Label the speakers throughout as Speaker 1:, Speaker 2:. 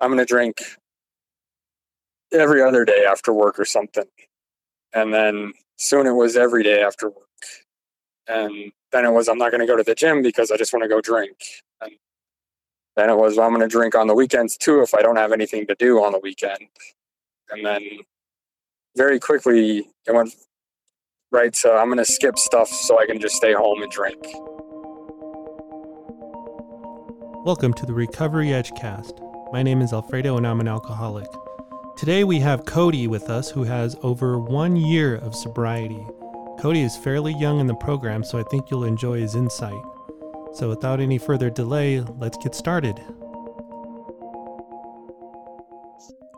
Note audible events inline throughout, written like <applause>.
Speaker 1: I'm going to drink every other day after work or something. And then soon it was every day after work. And then it was, I'm not going to go to the gym because I just want to go drink. And then it was, well, I'm going to drink on the weekends too if I don't have anything to do on the weekend. And then very quickly it went right to, I'm going to skip stuff so I can just stay home and drink.
Speaker 2: Welcome to the Recovery Edge cast. My name is Alfredo and I'm an alcoholic. Today we have Cody with us who has over one year of sobriety. Cody is fairly young in the program, so I think you'll enjoy his insight. So without any further delay, let's get started.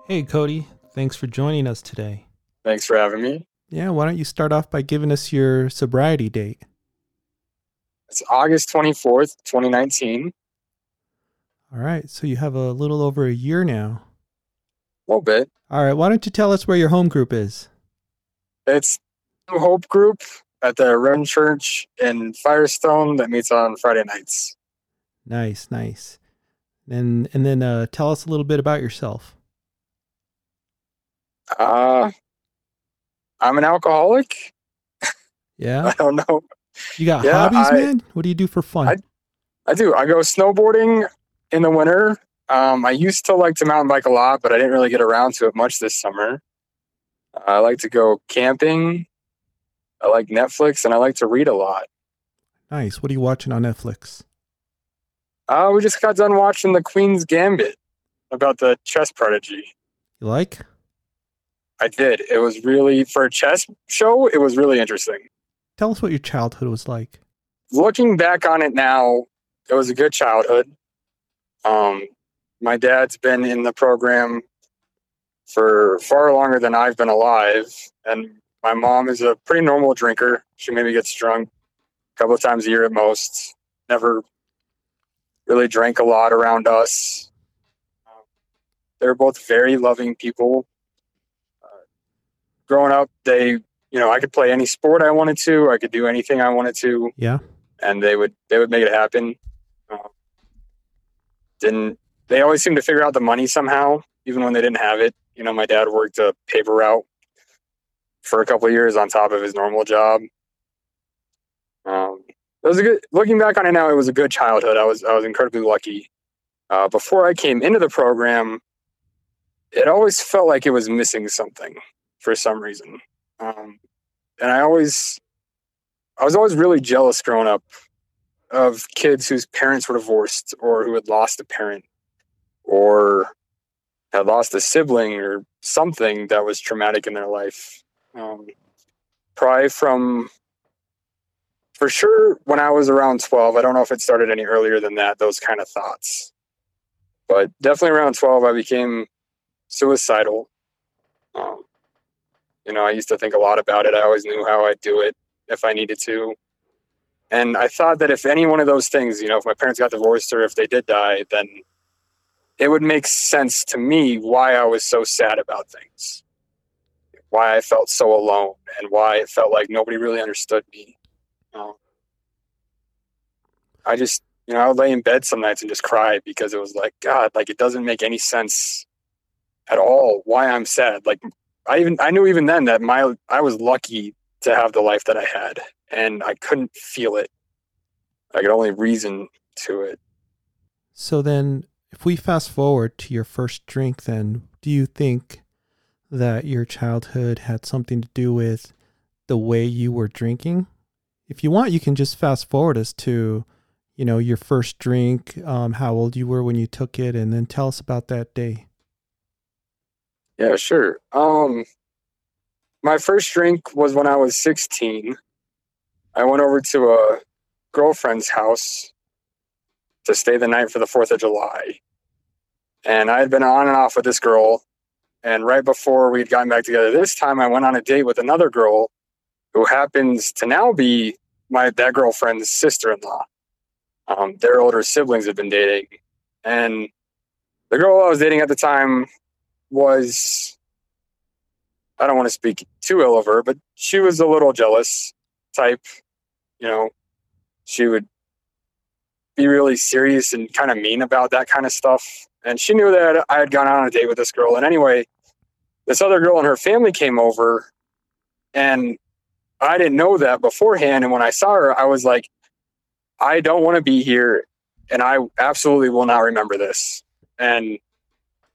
Speaker 2: Hey Cody, thanks for joining us today.
Speaker 1: Thanks for having me.
Speaker 2: Yeah, why don't you start off by giving us your sobriety date?
Speaker 1: It's August 24th, 2019.
Speaker 2: All right, so you have a little over a year now.
Speaker 1: A little bit.
Speaker 2: All right, why don't you tell us where your home group is?
Speaker 1: It's New Hope Group at the Ren Church in Firestone that meets on Friday nights.
Speaker 2: Nice, nice. And and then uh, tell us a little bit about yourself.
Speaker 1: Uh, I'm an alcoholic.
Speaker 2: Yeah, <laughs>
Speaker 1: I don't know.
Speaker 2: you got
Speaker 1: Yeah,
Speaker 2: hobbies,
Speaker 1: I-
Speaker 2: man. What do you do for fun?
Speaker 1: I- I do. I go snowboarding in the winter. Um, I used to like to mountain bike a lot, but I didn't really get around to it much this summer. I like to go camping. I like Netflix and I like to read a lot.
Speaker 2: nice. What are you watching on Netflix?
Speaker 1: Uh, we just got done watching The Queen's Gambit about the chess prodigy.
Speaker 2: You like?
Speaker 1: I did. It was really, for a chess show, it was really interesting.
Speaker 2: Tell us what your childhood was like.
Speaker 1: Looking back on it now, it was a good childhood. Um, my dad's been in the program for far longer than I've been alive, and my mom is a pretty normal drinker. She maybe gets drunk a couple of times a year at most. Never really drank a lot around us. Um, they're both very loving people. Uh, growing up, they, you know, I could play any sport I wanted to. I could do anything I wanted to
Speaker 2: Yeah.
Speaker 1: and they would they would make it happen. Didn't they always seemed to figure out the money somehow, even when they didn't have it. You know, my dad worked a paper route for a couple of years on top of his normal job. Um, it was a good. Looking back on it now, it was a good childhood. I was I was incredibly lucky. Uh, before I came into the program, it always felt like it was missing something for some reason, um, and I always I was always really jealous growing up of kids whose parents were divorced or who had lost a parent or had lost a sibling or something that was traumatic in their life. Um, probably from, for sure, when I was around 12, I don't know if it started any earlier than that, those kind of thoughts. But definitely around 12, I became suicidal. Um, you know, I used to think a lot about it. I always knew how I'd do it if I needed to. And I thought that if any one of those things, you know, if my parents got divorced or if they did die, then it would make sense to me why I was so sad about things, why I felt so alone, and why it felt like nobody really understood me. Um, I just, you know, I would lay in bed some nights and just cry because it was like, God, like it doesn't make any sense at all why I'm sad. Like I even I knew even then that my I was lucky to have the life that I had, and I couldn't feel it. I could only reason to it.
Speaker 2: So then, if we fast forward to your first drink, then do you think that your childhood had something to do with the way you were drinking? If you want, you can just fast forward us to, you know, your first drink, um, how old you were when you took it, and then tell us about that day.
Speaker 1: Yeah, sure. Um, my first drink was when I was 16. I went over to a girlfriend's house to stay the night for the 4th of July. And I had been on and off with this girl. And right before we'd gotten back together this time, I went on a date with another girl who happens to now be my that girlfriend's sister-in-law. Um, their older siblings had been dating. And the girl I was dating at the time was I don't want to speak too ill of her, but she was a little jealous type. You know, she would be really serious and kind of mean about that kind of stuff. and she knew that I had gone on a date with this girl. And anyway, this other girl and her family came over, and I didn't know that beforehand. And when I saw her, I was like, I don't want to be here, and I absolutely will not remember this. And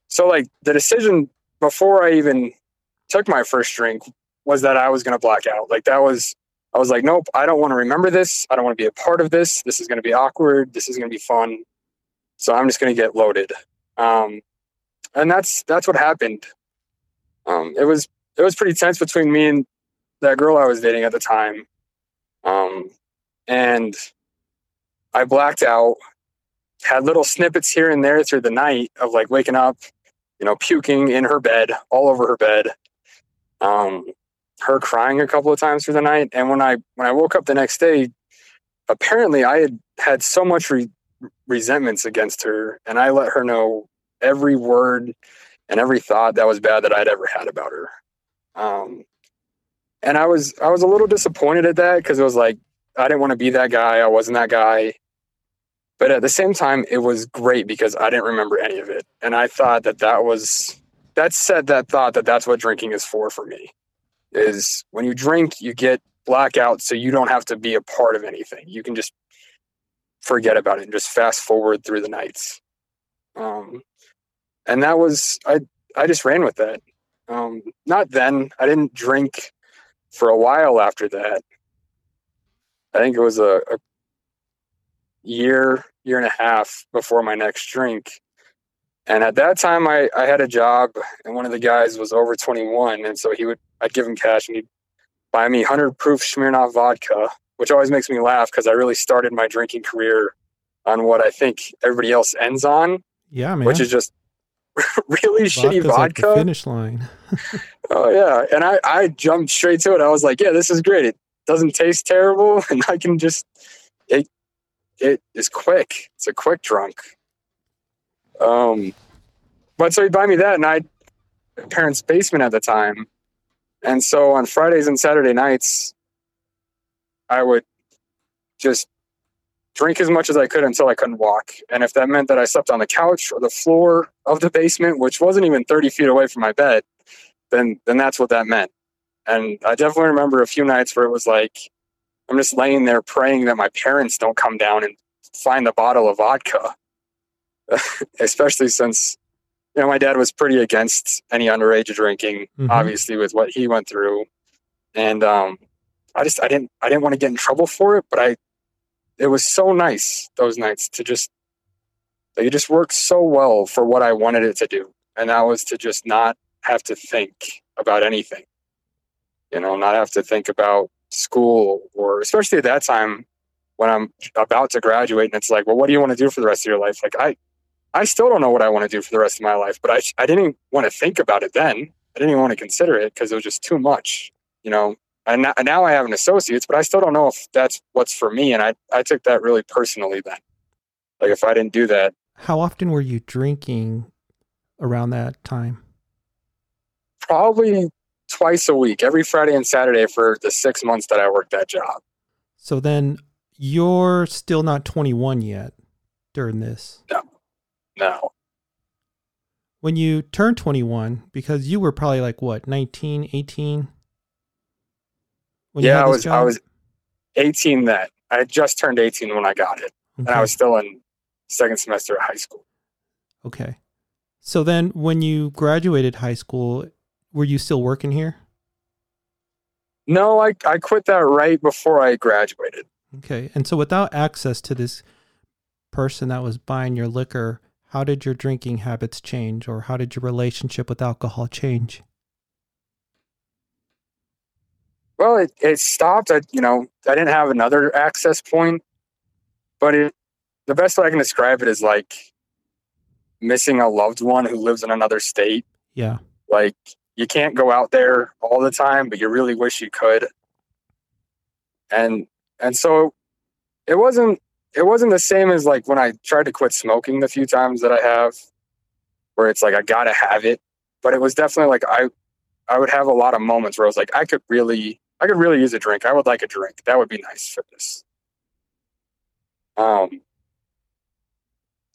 Speaker 1: so, like, the decision before I even took my first drink was that I was going to black out. Like, that was, I was like, nope, I don't want to remember this. I don't want to be a part of this. This is going to be awkward. This is going to be fun. So I'm just going to get loaded. Um, and that's that's what happened. Um, it was it was pretty tense between me and that girl I was dating at the time. Um, and I blacked out, had little snippets here and there through the night of like waking up, you know, puking in her bed, all over her bed. Um, her crying a couple of times through the night. And when I when I woke up the next day, apparently I had had so much re- resentments against her, and I let her know every word and every thought that was bad that I'd ever had about her. Um, and I was I was a little disappointed at that because it was like I didn't want to be that guy. I wasn't that guy. But at the same time, it was great because I didn't remember any of it, and I thought that that was that said that thought that that's what drinking is for for me. Is when you drink, you get blackout, so you don't have to be a part of anything. You can just forget about it and just fast forward through the nights. Um, and that was I I just ran with that. Um, not then. I didn't drink for a while after that. I think it was a, a year, year and a half before my next drink. And at that time, I, I had a job, and one of the guys was over 21. And so he would, I'd give him cash, and he'd buy me 100 proof Smirnoff vodka, which always makes me laugh because I really started my drinking career on what I think everybody else ends on.
Speaker 2: Yeah, man.
Speaker 1: Which is just <laughs> really
Speaker 2: Vodka's
Speaker 1: shitty
Speaker 2: like the
Speaker 1: vodka.
Speaker 2: finish line. <laughs>
Speaker 1: oh yeah, and I I jumped straight to it. I was like, yeah, this is great. It doesn't taste terrible, <laughs> and I can just it it is quick. It's a quick drunk. Um, but so he'd buy me that, and I parents' basement at the time, and so on Fridays and Saturday nights, I would just drink as much as I could until I couldn't walk. And if that meant that I slept on the couch or the floor of the basement, which wasn't even 30 feet away from my bed, then then that's what that meant. And I definitely remember a few nights where it was like I'm just laying there praying that my parents don't come down and find the bottle of vodka. <laughs> Especially since you know my dad was pretty against any underage drinking,
Speaker 2: Mhm.
Speaker 1: obviously with what he went through. And um I just I didn't I didn't want to get in trouble for it, but I it was so nice those nights to just like, it just worked so well for what I wanted it to do. And that was to just not have to think about anything. You know, not have to think about school or especially at that time when I'm about to graduate and it's like, well, what do you want to do for the rest of your life? Like I I still don't know what I want to do for the rest of my life, but I I didn't want to think about it then. I didn't even want to consider it because it was just too much, you know. And now, now I have an associate's, but I still don't know if that's what's for me. And I, I took that really personally then. Like if I didn't do that,
Speaker 2: How often were you drinking around that time?
Speaker 1: probably twice a week, every Friday and Saturday for the six months that I worked that job.
Speaker 2: So then you're still not 21 yet during this.
Speaker 1: No,
Speaker 2: When you turned 21, because you were probably like what, 19, 18? When you
Speaker 1: yeah, I was, I was 18 then. I had just turned 18 when I got it, and I was still in second semester of high school.
Speaker 2: Okay. So then when you graduated high school, were you still working here?
Speaker 1: No, I, I quit that right before I graduated.
Speaker 2: Okay. And so without access to this person that was buying your liquor, how did your drinking habits change or how did your relationship with alcohol change?
Speaker 1: Well, it, it stopped. I, you know, I didn't have another access point, but it, the best way I can describe it is like missing a loved one who lives in another state.
Speaker 2: Yeah.
Speaker 1: Like you can't go out there all the time, but you really wish you could. And and so it wasn't it wasn't the same as like when I tried to quit smoking the few times that I have, where it's like I gotta have it. But it was definitely like I I would have a lot of moments where I was like, I could really I could really use a drink. I would like a drink. That would be nice for this. Um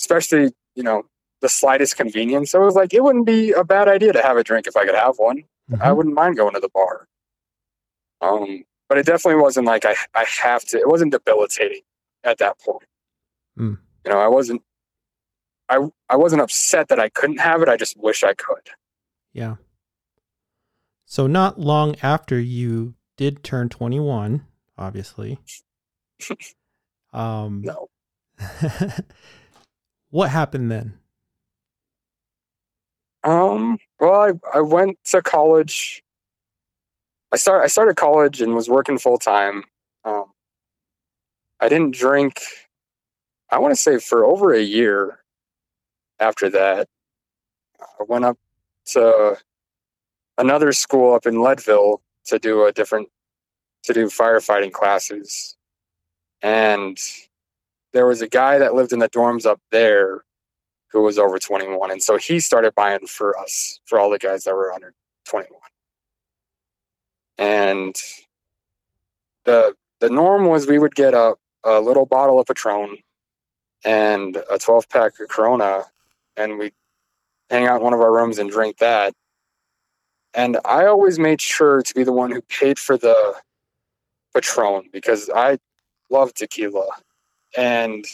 Speaker 1: especially, you know, the slightest convenience. So it was like it wouldn't be a bad idea to have a drink if I could have one.
Speaker 2: Mm-hmm.
Speaker 1: I wouldn't mind going to the bar. Um, but it definitely wasn't like I I have to. It wasn't debilitating at that point.
Speaker 2: Mm.
Speaker 1: You know, I wasn't. I I wasn't upset that I couldn't have it. I just wish I could.
Speaker 2: Yeah. So not long after you did turn 21, obviously. <laughs> um
Speaker 1: No. <laughs>
Speaker 2: what happened then?
Speaker 1: Um. Well, I I went to college. I start I started college and was working full time. I didn't drink. I want to say for over a year. After that, I went up to another school up in Leadville to do a different to do firefighting classes, and there was a guy that lived in the dorms up there who was over 21 and so he started buying for us for all the guys that were under 21 and the the norm was we would get a, a little bottle of patron and a 12 pack of corona and we hang out in one of our rooms and drink that. And i always made sure to be the one who paid for the patron because i love tequila. And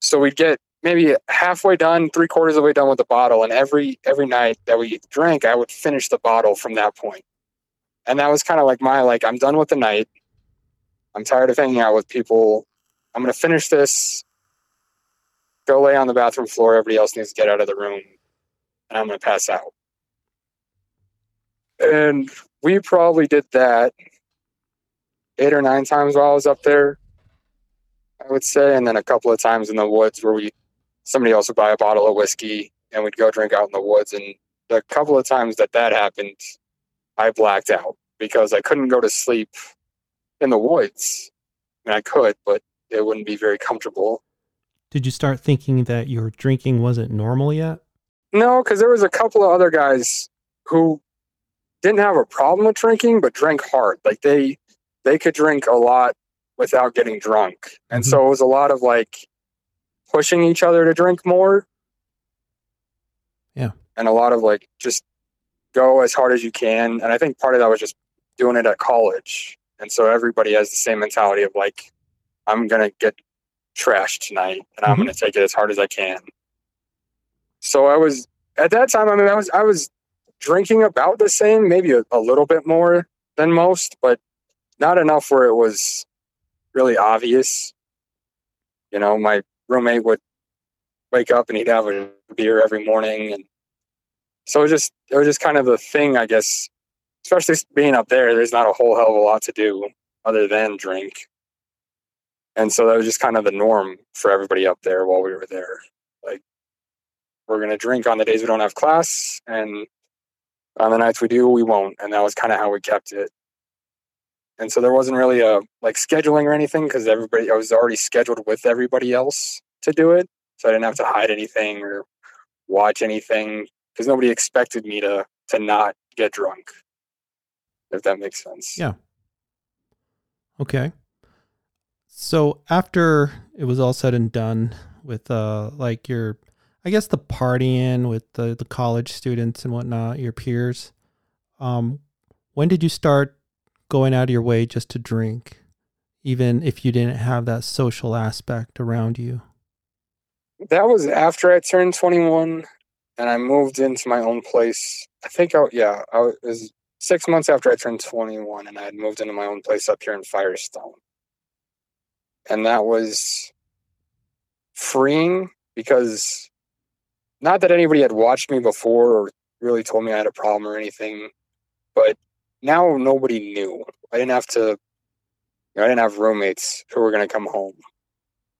Speaker 1: so we'd get maybe halfway done three quarters of the way done with the bottle and every every night that we drank i would finish the bottle from that point. point and that was kind of like my like i'm done with the night i'm tired of hanging out with people i'm going to finish this go lay on the bathroom floor everybody else needs to get out of the room and i'm going to pass out and we probably did that eight or nine times while i was up there I would say, and then a couple of times in the woods where we somebody else would buy a bottle of whiskey and we'd go drink out in the woods. And the couple of times that that happened, I blacked out because I couldn't go to sleep in the woods. I mean, I could, but it wouldn't be very comfortable.
Speaker 2: Did you start thinking that your drinking wasn't normal yet?
Speaker 1: No, because there was a couple of other guys who didn't have a problem with drinking, but drank hard. Like they they could drink a lot without getting drunk. And
Speaker 2: Mhm.
Speaker 1: so it was a lot of like pushing each other to drink more.
Speaker 2: Yeah.
Speaker 1: And a lot of like just go as hard as you can. And I think part of that was just doing it at college. And so everybody has the same mentality of like, I'm going to get trashed tonight and I'm
Speaker 2: Mhm.
Speaker 1: going to take it as hard as I can. So I was at that time, I mean, I was, I was drinking about the same, maybe a, a little bit more than most, but not enough where it was really obvious. You know, my roommate would wake up and he'd have a beer every morning, and so it was just it was just kind of a thing, I guess. Especially being up there, there's not a whole hell of a lot to do other than drink, and so that was just kind of the norm for everybody up there while we were there. Like, we're gonna drink on the days we don't have class, and on the nights we do, we won't, and that was kind of how we kept it and so there wasn't really a like scheduling or anything because everybody I was already scheduled with everybody else to do it, so I didn't have to hide anything or watch anything because nobody expected me to to not get drunk. If that makes sense.
Speaker 2: Yeah. Okay. So after it was all said and done with uh like your I guess the partying with the, the college students and whatnot, your peers, um, when did you start going out of your way just to drink? Even if you didn't have that social aspect around you.
Speaker 1: That was after I turned 21 and I moved into my own place. I think I yeah, I was, was six months after I turned 21 and I had moved into my own place up here in Firestone. And that was freeing because not that anybody had watched me before or really told me I had a problem or anything, but now nobody knew. I didn't have to, you know, I didn't have roommates who were going to come home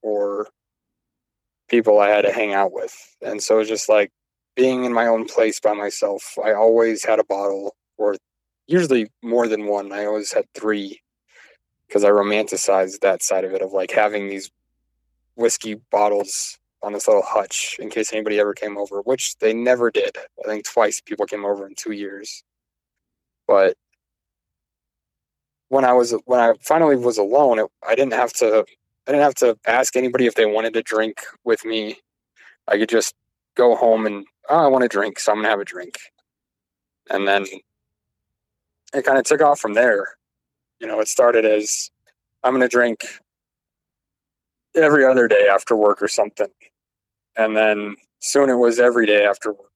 Speaker 1: or people I had to hang out with. And so it was just like being in my own place by myself. I always had a bottle or usually more than one. I always had three because I romanticized that side of it of like having these whiskey bottles on this little hutch in case anybody ever came over, which they never did. I think twice people came over in two years. But when I was when I finally was alone, it, I didn't have to I didn't have to ask anybody if they wanted to drink with me. I could just go home and oh, I want to drink, so I'm gonna have a drink. And then it kind of took off from there. You know, it started as I'm gonna drink every other day after work or something. And then soon it was every day after work.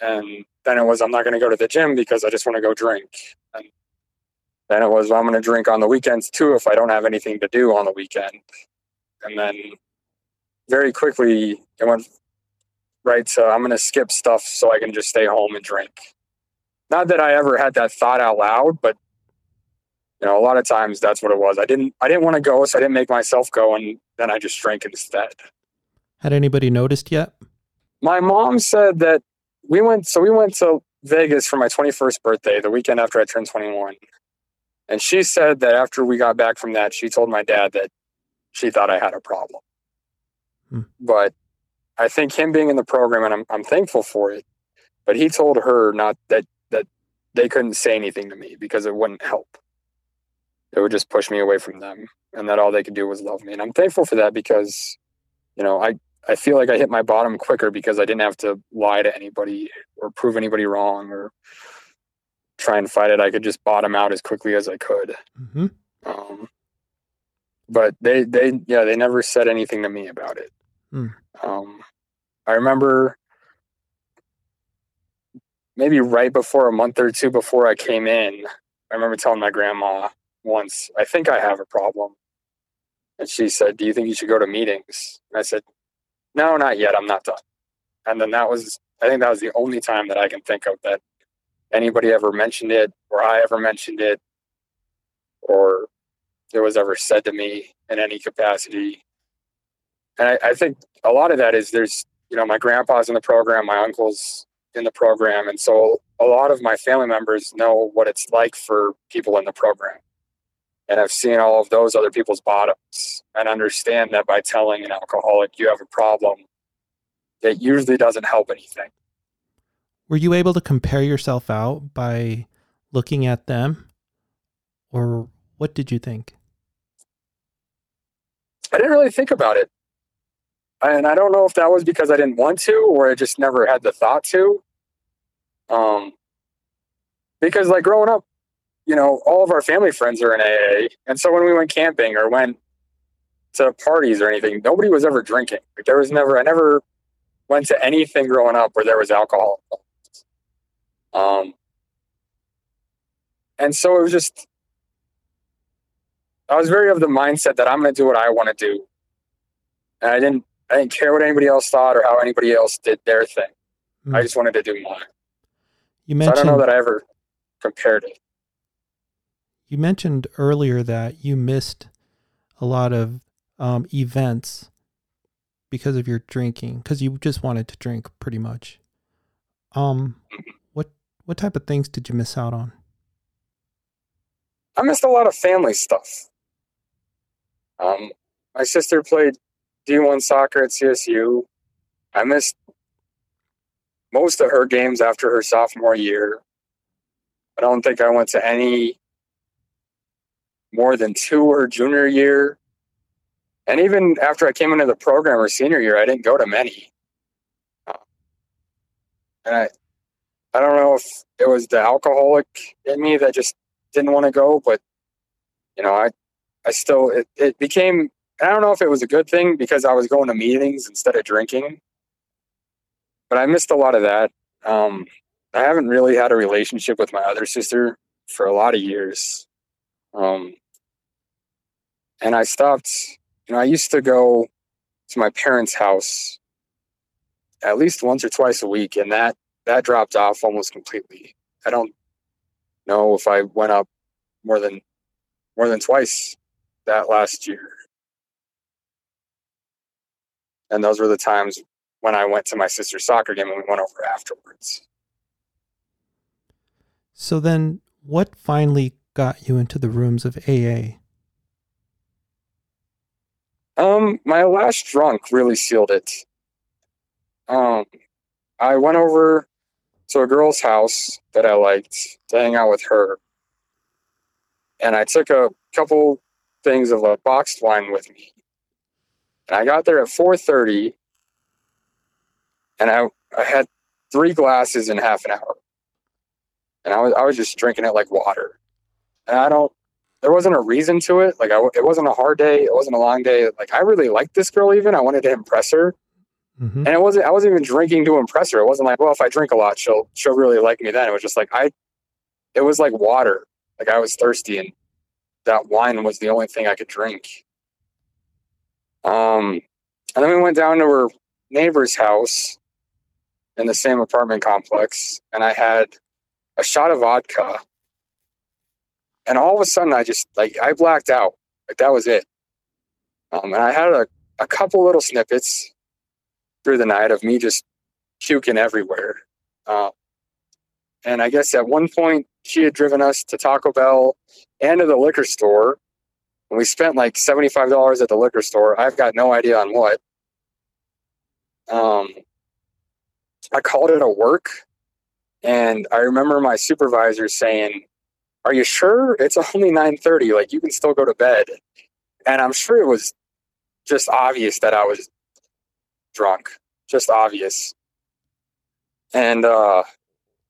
Speaker 1: And then it was I'm not gonna go to the gym because I just want to go drink. And then it was I'm gonna drink on the weekends too if I don't have anything to do on the weekend. And then very quickly it went right to I'm gonna skip stuff so I can just stay home and drink. Not that I ever had that thought out loud, but you know, a lot of times that's what it was. I didn't I didn't want to go, so I didn't make myself go and then I just drank instead.
Speaker 2: Had anybody noticed yet?
Speaker 1: My mom said that we went so we went to Vegas for my 21st birthday, the weekend after I turned 21. And she said that after we got back from that, she told my dad that she thought I had a problem. Hmm. But I think him being in the program, and I'm, I'm thankful for it, but he told her not that, that they couldn't say anything to me because it wouldn't help. It would just push me away from them and that all they could do was love me. And I'm thankful for that because, you know, I, I feel like I hit my bottom quicker because I didn't have to lie to anybody or prove anybody wrong or try and fight it. I could just bottom out as quickly as I could. Mm-hmm. Um, but they, they, yeah, they never said anything to me about it. Mm. Um, I remember maybe right before a month or two before I came in, I remember telling my grandma once, I think I have a problem. And she said, Do you think you should go to meetings? And I said, No, not yet. I'm not done. And then that was, I think that was the only time that I can think of that anybody ever mentioned it or I ever mentioned it or it was ever said to me in any capacity. And I, I think a lot of that is there's, you know, my grandpa's in the program, my uncle's in the program. And so a lot of my family members know what it's like for people in the program. And I've seen all of those other people's bottoms and understand that by telling an alcoholic you have a problem, it usually doesn't help anything.
Speaker 2: Were you able to compare yourself out by looking at them? Or what did you think?
Speaker 1: I didn't really think about it. And I don't know if that was because I didn't want to or I just never had the thought to. Um, because like growing up, you know, all of our family friends are in AA. And so when we went camping or went to parties or anything, nobody was ever drinking. Like there was never, I never went to anything growing up where there was alcohol. Um, and so it was just, I was very of the mindset that I'm going to do what I want to do. And I didn't, I didn't care what anybody else thought or how anybody else did their thing. Mm. I just wanted to do mine. You mentioned, so I don't know that I ever compared it.
Speaker 2: You mentioned earlier that you missed a lot of um, events because of your drinking, because you just wanted to drink pretty much. Um, what what type of things did you miss out on?
Speaker 1: I missed a lot of family stuff. Um, my sister played D1 soccer at CSU. I missed most of her games after her sophomore year. I don't think I went to any more than two her junior year. And even after I came into the program her senior year, I didn't go to many. and I, I don't know if it was the alcoholic in me that just didn't want to go, but you know, I, I still, it, it became I don't know if it was a good thing because I was going to meetings instead of drinking, but I missed a lot of that. Um, I haven't really had a relationship with my other sister for a lot of years. Um, and I stopped, you know, I used to go to my parents' house at least once or twice a week, and that that dropped off almost completely. I don't know if I went up more than more than twice that last year. And those were the times when I went to my sister's soccer game and we went over afterwards.
Speaker 2: So then, what finally got you into the rooms of AA?
Speaker 1: Um, my last drunk really sealed it. Um, I went over to a girl's house that I liked to hang out with her, and I took a couple things of a boxed wine with me. And I got there at 4:30, and I I had three glasses in half an hour, and I was I was just drinking it like water, and I don't. There wasn't a reason to it. Like I, it wasn't a hard day. It wasn't a long day. Like I really liked this girl. Even I wanted to impress her, mm-hmm. and it wasn't. I wasn't even drinking to impress her. It wasn't like, well, if I drink a lot, she'll she'll really like me. Then it was just like I. It was like water. Like I was thirsty, and that wine was the only thing I could drink. Um, and then we went down to her neighbor's house in the same apartment complex, and I had a shot of vodka. And all of a sudden, I just like I blacked out. Like that was it. Um, and I had a, a couple little snippets through the night of me just puking everywhere. Uh, and I guess at one point she had driven us to Taco Bell and to the liquor store. And we spent like $75 at the liquor store. I've got no idea on what. Um, I called it a work. And I remember my supervisor saying, Are you sure it's only 9:30? Like you can still go to bed. And I'm sure it was just obvious that I was drunk. Just obvious. And uh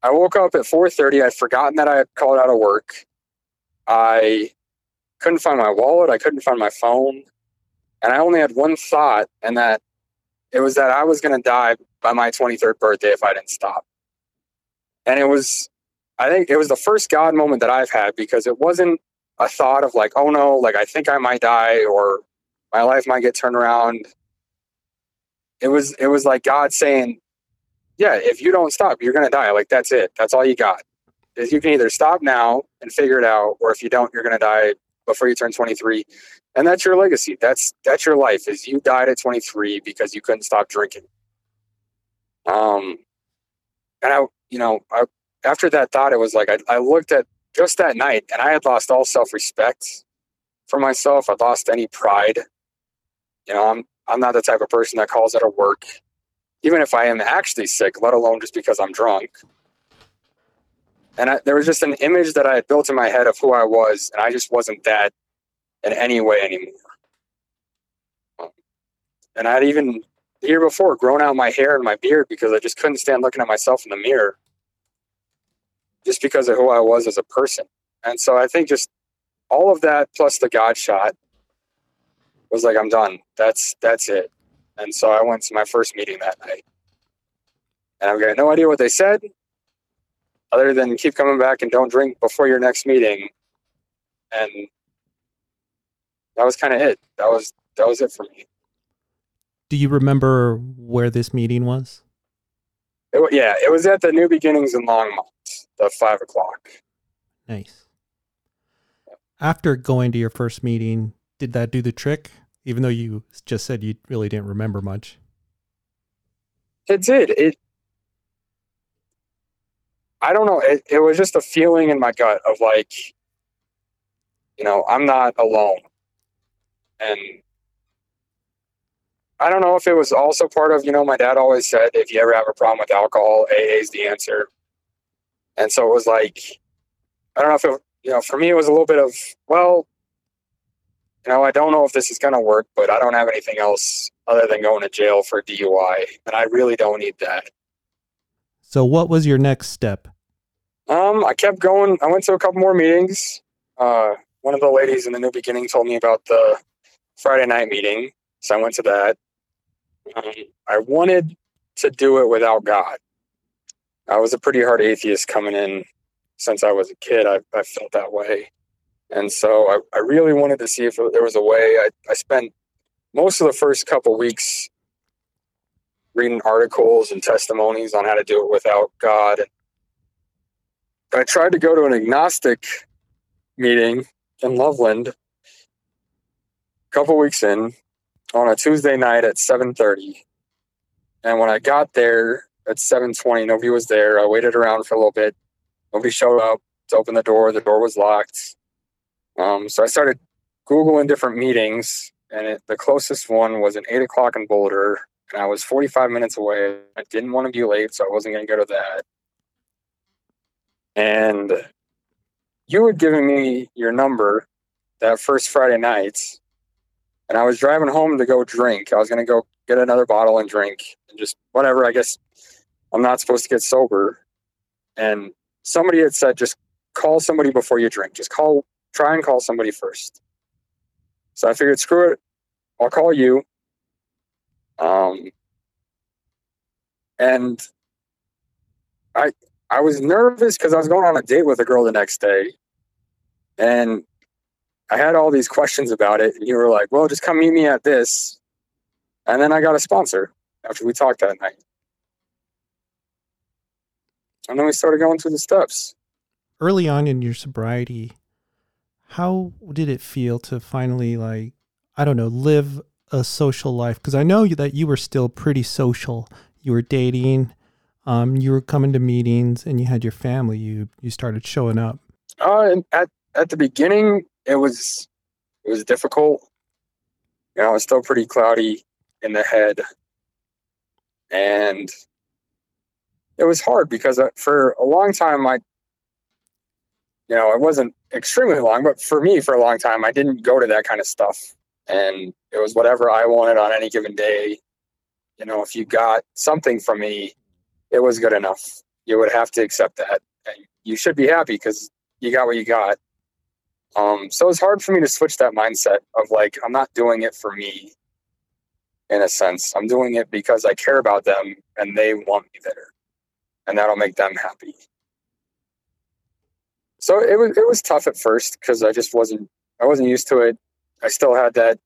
Speaker 1: I woke up at 4:30. I'd forgotten that I had called out of work. I couldn't find my wallet. I couldn't find my phone, and I only had one thought, and that it was that I was going to die by my 23rd birthday if I didn't stop. And it was, I think it was the first God moment that I've had because it wasn't a thought of like, oh no, like I think I might die or my life might get turned around. It was, it was like God saying, yeah, if you don't stop, you're going to die. Like, that's it. That's all you got. Is you can either stop now and figure it out, or if you don't, you're going to die before you turn 23. And that's your legacy. That's that's your life. Is you died at 23 because you couldn't stop drinking. Um, and I, you know, I, after that thought, it was like I, I looked at just that night, and I had lost all self respect for myself. I lost any pride. You know, I'm I'm not the type of person that calls out of work even if I am actually sick, let alone just because I'm drunk. And I, there was just an image that I had built in my head of who I was, and I just wasn't that in any way anymore. And I'd even year before grown out my hair and my beard because I just couldn't stand looking at myself in the mirror just because of who I was as a person. And so I think just all of that plus the God shot was like, I'm done. That's that's it. And so I went to my first meeting that night. And I've got no idea what they said, other than keep coming back and don't drink before your next meeting. And that was kind of it. That was that was it for me.
Speaker 2: Do you remember where this meeting was?
Speaker 1: It, yeah, it was at the New Beginnings in Longmont, the five o'clock.
Speaker 2: Nice. After going to your first meeting, did that do the trick? even though you just said you really didn't remember much.
Speaker 1: It did. It. I don't know. It, it was just a feeling in my gut of like, you know, I'm not alone. And I don't know if it was also part of, you know, my dad always said, if you ever have a problem with alcohol, AA is the answer. And so it was like, I don't know if it, you know, for me, it was a little bit of, well, you know, I don't know if this is going to work, but I don't have anything else other than going to jail for DUI, and I really don't need that.
Speaker 2: So, what was your next step?
Speaker 1: Um, I kept going. I went to a couple more meetings. Uh, one of the ladies in the New Beginning told me about the Friday night meeting, so I went to that. Um, I wanted to do it without God. I was a pretty hard atheist coming in since I was a kid. I, I felt that way. And so I, I really wanted to see if there was a way. I, I spent most of the first couple weeks reading articles and testimonies on how to do it without God. I tried to go to an agnostic meeting in Loveland a couple weeks in on a Tuesday night at 7:30. And when I got there at 7:20, nobody was there. I waited around for a little bit. Nobody showed up to open the door. The door was locked. Um, so I started Googling different meetings, and it, the closest one was an eight o'clock in Boulder, and I was 45 minutes away. I didn't want to be late, so I wasn't going to go to that. And you had given me your number that first Friday night, and I was driving home to go drink. I was going to go get another bottle and drink. and just whatever. I guess I'm not supposed to get sober. And somebody had said, just call somebody before you drink. Just call, try and call somebody first. So I figured, screw it. I'll call you. Um, and I, I was nervous because I was going on a date with a girl the next day. And I had all these questions about it. And you were like, well, just come meet me at this. And then I got a sponsor after we talked that night. And then we started going through the steps.
Speaker 2: Early on in your sobriety, how did it feel to finally, like, I don't know, live a social life? Because I know that you were still pretty social. You were dating, um, you were coming to meetings, and you had your family. You you started showing up.
Speaker 1: Uh, at at the beginning, it was it was difficult. You know, was still pretty cloudy in the head, and it was hard because uh, for a long time I, you know, it wasn't extremely long, but for me, for a long time, I didn't go to that kind of stuff, and it was whatever I wanted on any given day. You know, if you got something from me, it was good enough. You would have to accept that. And you should be happy because you got what you got. Um, so it's hard for me to switch that mindset of like, I'm not doing it for me in a sense. I'm doing it because I care about them and they want me there. And that'll make them happy. So it was it was tough at first because I just wasn't I wasn't used to it. I still had that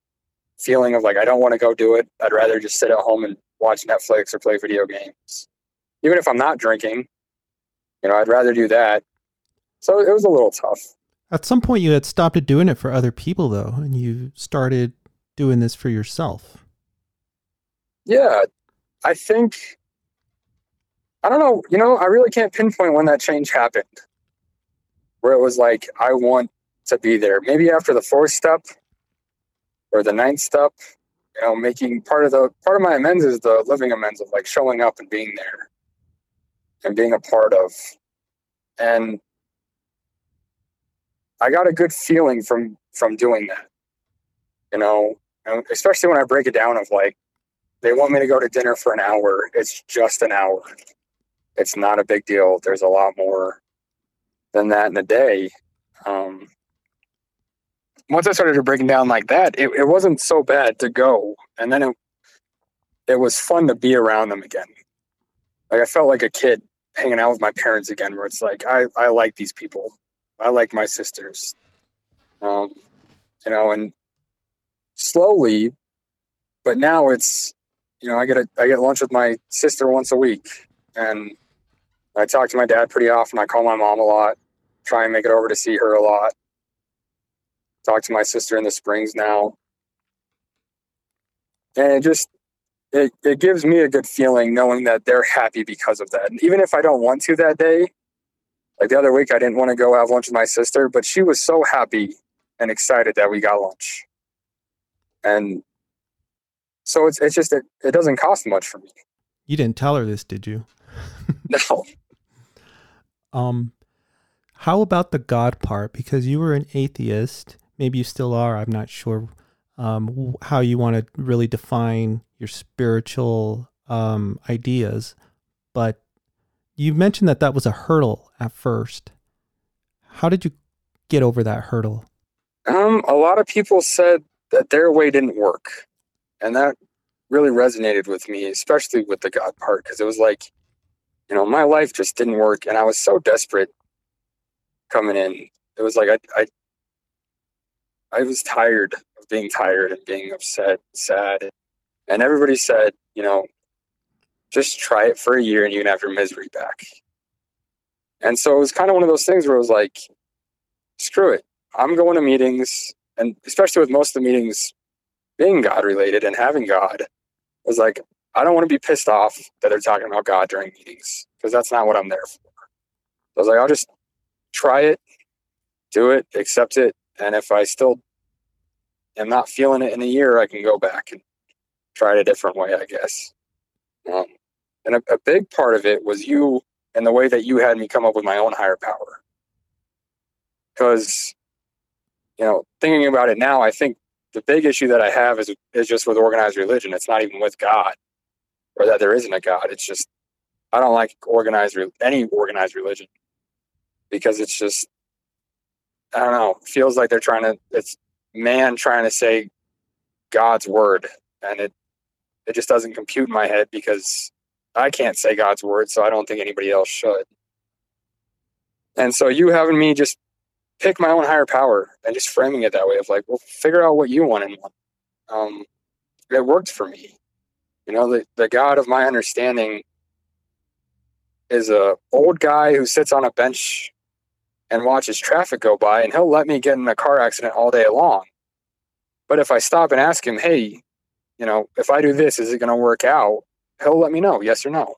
Speaker 1: feeling of like I don't want to go do it. I'd rather just sit at home and watch Netflix or play video games. Even if I'm not drinking, you know, I'd rather do that. So it was a little tough.
Speaker 2: At some point, you had stopped doing it for other people, though, and you started doing this for yourself.
Speaker 1: Yeah, I think, I don't know, you know, I really can't pinpoint when that change happened, where it was like, I want to be there. Maybe after the fourth step or the ninth step, you know, making part of the part of my amends is the living amends of like showing up and being there and being a part of. And I got a good feeling from from doing that. You know, especially when I break it down of like they want me to go to dinner for an hour. It's just an hour. It's not a big deal. There's a lot more than that in a day. Um, once I started to breaking down like that, it, it wasn't so bad to go. And then it it was fun to be around them again. Like I felt like a kid hanging out with my parents again, where it's like I, I like these people. I like my sisters. Um, you know, and slowly, but now it's, you know, I get a, I get lunch with my sister once a week, and I talk to my dad pretty often. I call my mom a lot, try and make it over to see her a lot. Talk to my sister in the springs now, and it just it, it gives me a good feeling knowing that they're happy because of that. And even if I don't want to that day, like the other week, I didn't want to go have lunch with my sister, but she was so happy and excited that we got lunch. And so it's it's just it, it doesn't cost much for me.
Speaker 2: You didn't tell her this, did you? <laughs>
Speaker 1: no.
Speaker 2: Um how about the God part? Because you were an atheist, maybe you still are, I'm not sure um, how you want to really define your spiritual um, ideas, but you mentioned that that was a hurdle at first. How did you get over that hurdle?
Speaker 1: Um, a lot of people said that their way didn't work, and that really resonated with me, especially with the God part, because it was like, you know, my life just didn't work, and I was so desperate coming in. It was like I, I, I was tired of being tired and being upset, sad, and everybody said, you know, just try it for a year and you can have your misery back. And so it was kind of one of those things where it was like, screw it. I'm going to meetings, and especially with most of the meetings being God related and having God, I was like, I don't want to be pissed off that they're talking about God during meetings because that's not what I'm there for. So I was like, I'll just try it, do it, accept it. And if I still am not feeling it in a year, I can go back and try it a different way, I guess. Um, and a, a big part of it was you and the way that you had me come up with my own higher power. Because, you know, thinking about it now, I think the big issue that I have is is just with organized religion. It's not even with God. or that there isn't a God. It's just I don't like organized any organized religion because it's just I don't know. Feels like they're trying to. It's man trying to say God's word, and it it just doesn't compute in my head because I can't say God's word, so I don't think anybody else should. And so you having me just pick my own higher power and just framing it that way of like, well, figure out what you want in one. Um, it worked for me. You know, the, the God of my understanding is a old guy who sits on a bench and watches traffic go by, and he'll let me get in a car accident all day long. But if I stop and ask him, hey, you know, if I do this, is it going to work out? He'll let me know, yes or no.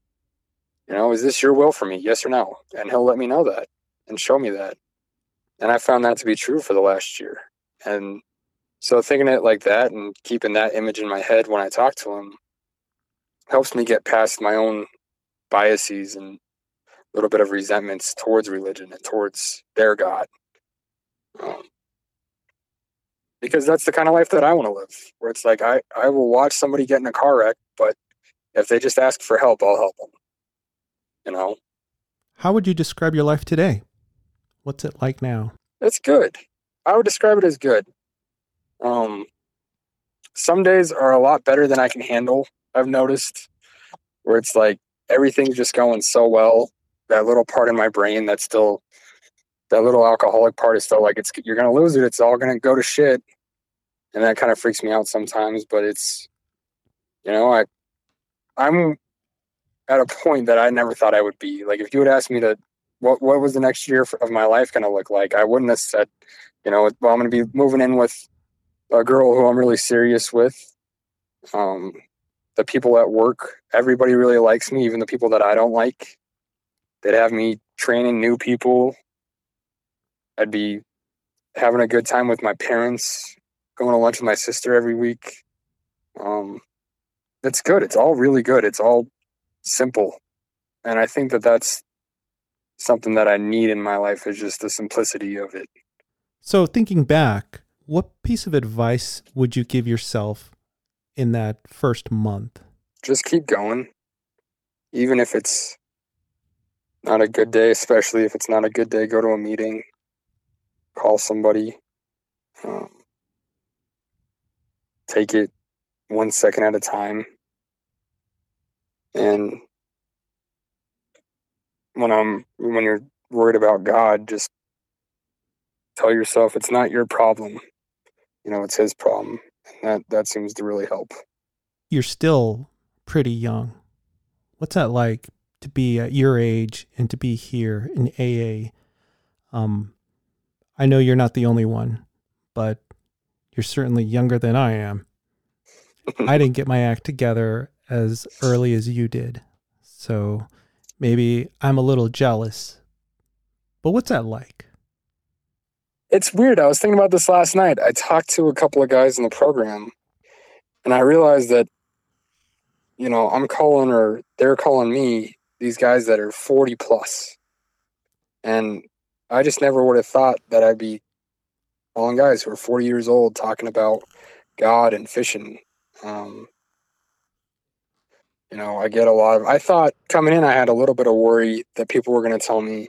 Speaker 1: You know, is this your will for me? Yes or no? And he'll let me know that and show me that. And I found that to be true for the last year. And so thinking it like that and keeping that image in my head when I talk to him helps me get past my own biases and a little bit of resentments towards religion and towards their God. Um, because that's the kind of life that I want to live, where it's like I, I will watch somebody get in a car wreck, but if they just ask for help, I'll help them. You know?
Speaker 2: How would you describe your life today? What's it like now?
Speaker 1: It's good. I would describe it as good. Um, some days are a lot better than I can handle. I've noticed where it's like everything's just going so well. That little part in my brain that's still that little alcoholic part is still like it's you're gonna lose it. It's all gonna go to shit, and that kind of freaks me out sometimes. But it's you know I I'm at a point that I never thought I would be. Like if you would ask me to what what was the next year of my life going to look like, I wouldn't have said, you know, well I'm going to be moving in with a girl who I'm really serious with. Um, the people at work, everybody really likes me, even the people that I don't like. They'd have me training new people. I'd be having a good time with my parents, going to lunch with my sister every week. Um, it's good. It's all really good. It's all simple. And I think that that's something that I need in my life is just the simplicity of it.
Speaker 2: So thinking back, what piece of advice would you give yourself in that first month?
Speaker 1: Just keep going. Even if it's not a good day, especially if it's not a good day, go to a meeting, call somebody, um, take it one second at a time. And when I'm when you're worried about God, just tell yourself it's not your problem. You know, it's his problem. And that that seems to really help.
Speaker 2: You're still pretty young. What's that like to be at your age and to be here in AA? Um I know you're not the only one, but you're certainly younger than I am. I <laughs> didn't get my act together as early as you did. So maybe I'm a little jealous. But what's that like?
Speaker 1: It's weird. I was thinking about this last night. I talked to a couple of guys in the program and I realized that, you know, I'm calling or they're calling me these guys that are 40 plus. And I just never would have thought that I'd be calling guys who are 40 years old talking about God and fishing. Um, you know, I get a lot of, I thought coming in, I had a little bit of worry that people were going to tell me,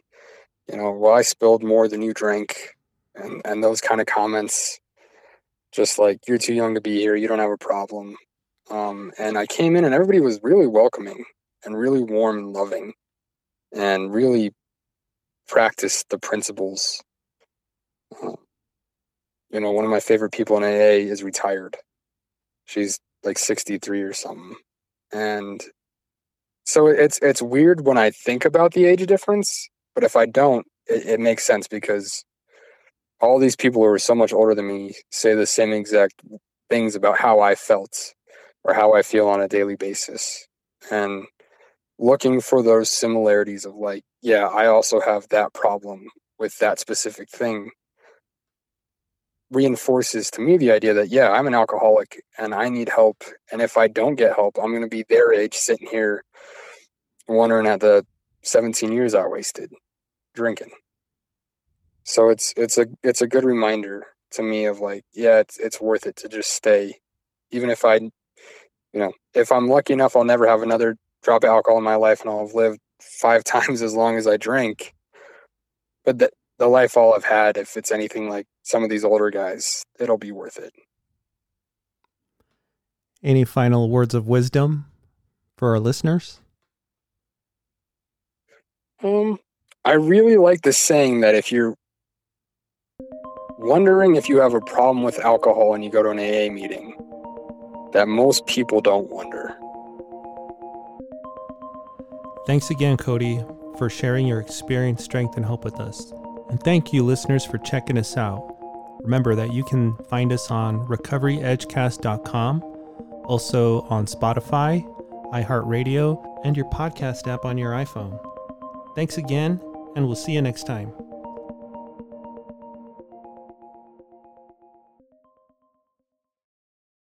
Speaker 1: you know, well, I spilled more than you drank. And, and those kind of comments, just like, you're too young to be here. You don't have a problem. Um, and I came in and everybody was really welcoming and really warm and loving and really practiced the principles. Uh, you know, one of my favorite people in AA is retired. She's like 63 or something and so it's it's weird when I think about the age difference, but if I don't, it, it makes sense because all these people who are so much older than me say the same exact things about how I felt or how I feel on a daily basis. And looking for those similarities of like, yeah, I also have that problem with that specific thing reinforces to me the idea that yeah i'm an alcoholic and i need help and if i don't get help i'm going to be their age sitting here wondering at the 17 years i wasted drinking so it's it's a it's a good reminder to me of like yeah it's it's worth it to just stay even if i you know, if I'm lucky enough, I'll never have another drop of alcohol in my life and I'll have lived five <laughs> times as long as I drink. But the, the life I'll have had, if it's anything like some of these older guys, it'll be worth it.
Speaker 2: Any final words of wisdom for our listeners?
Speaker 1: Um, I really like the saying that if you're wondering if you have a problem with alcohol and you go to an AA meeting, that most people don't wonder.
Speaker 2: Thanks again, Cody, for sharing your experience, strength, and hope with us. And thank you, listeners, for checking us out. Remember that you can find us on recoveryedgecast.com, also on Spotify, iHeartRadio, and your podcast app on your iPhone. Thanks again, and we'll see you next time.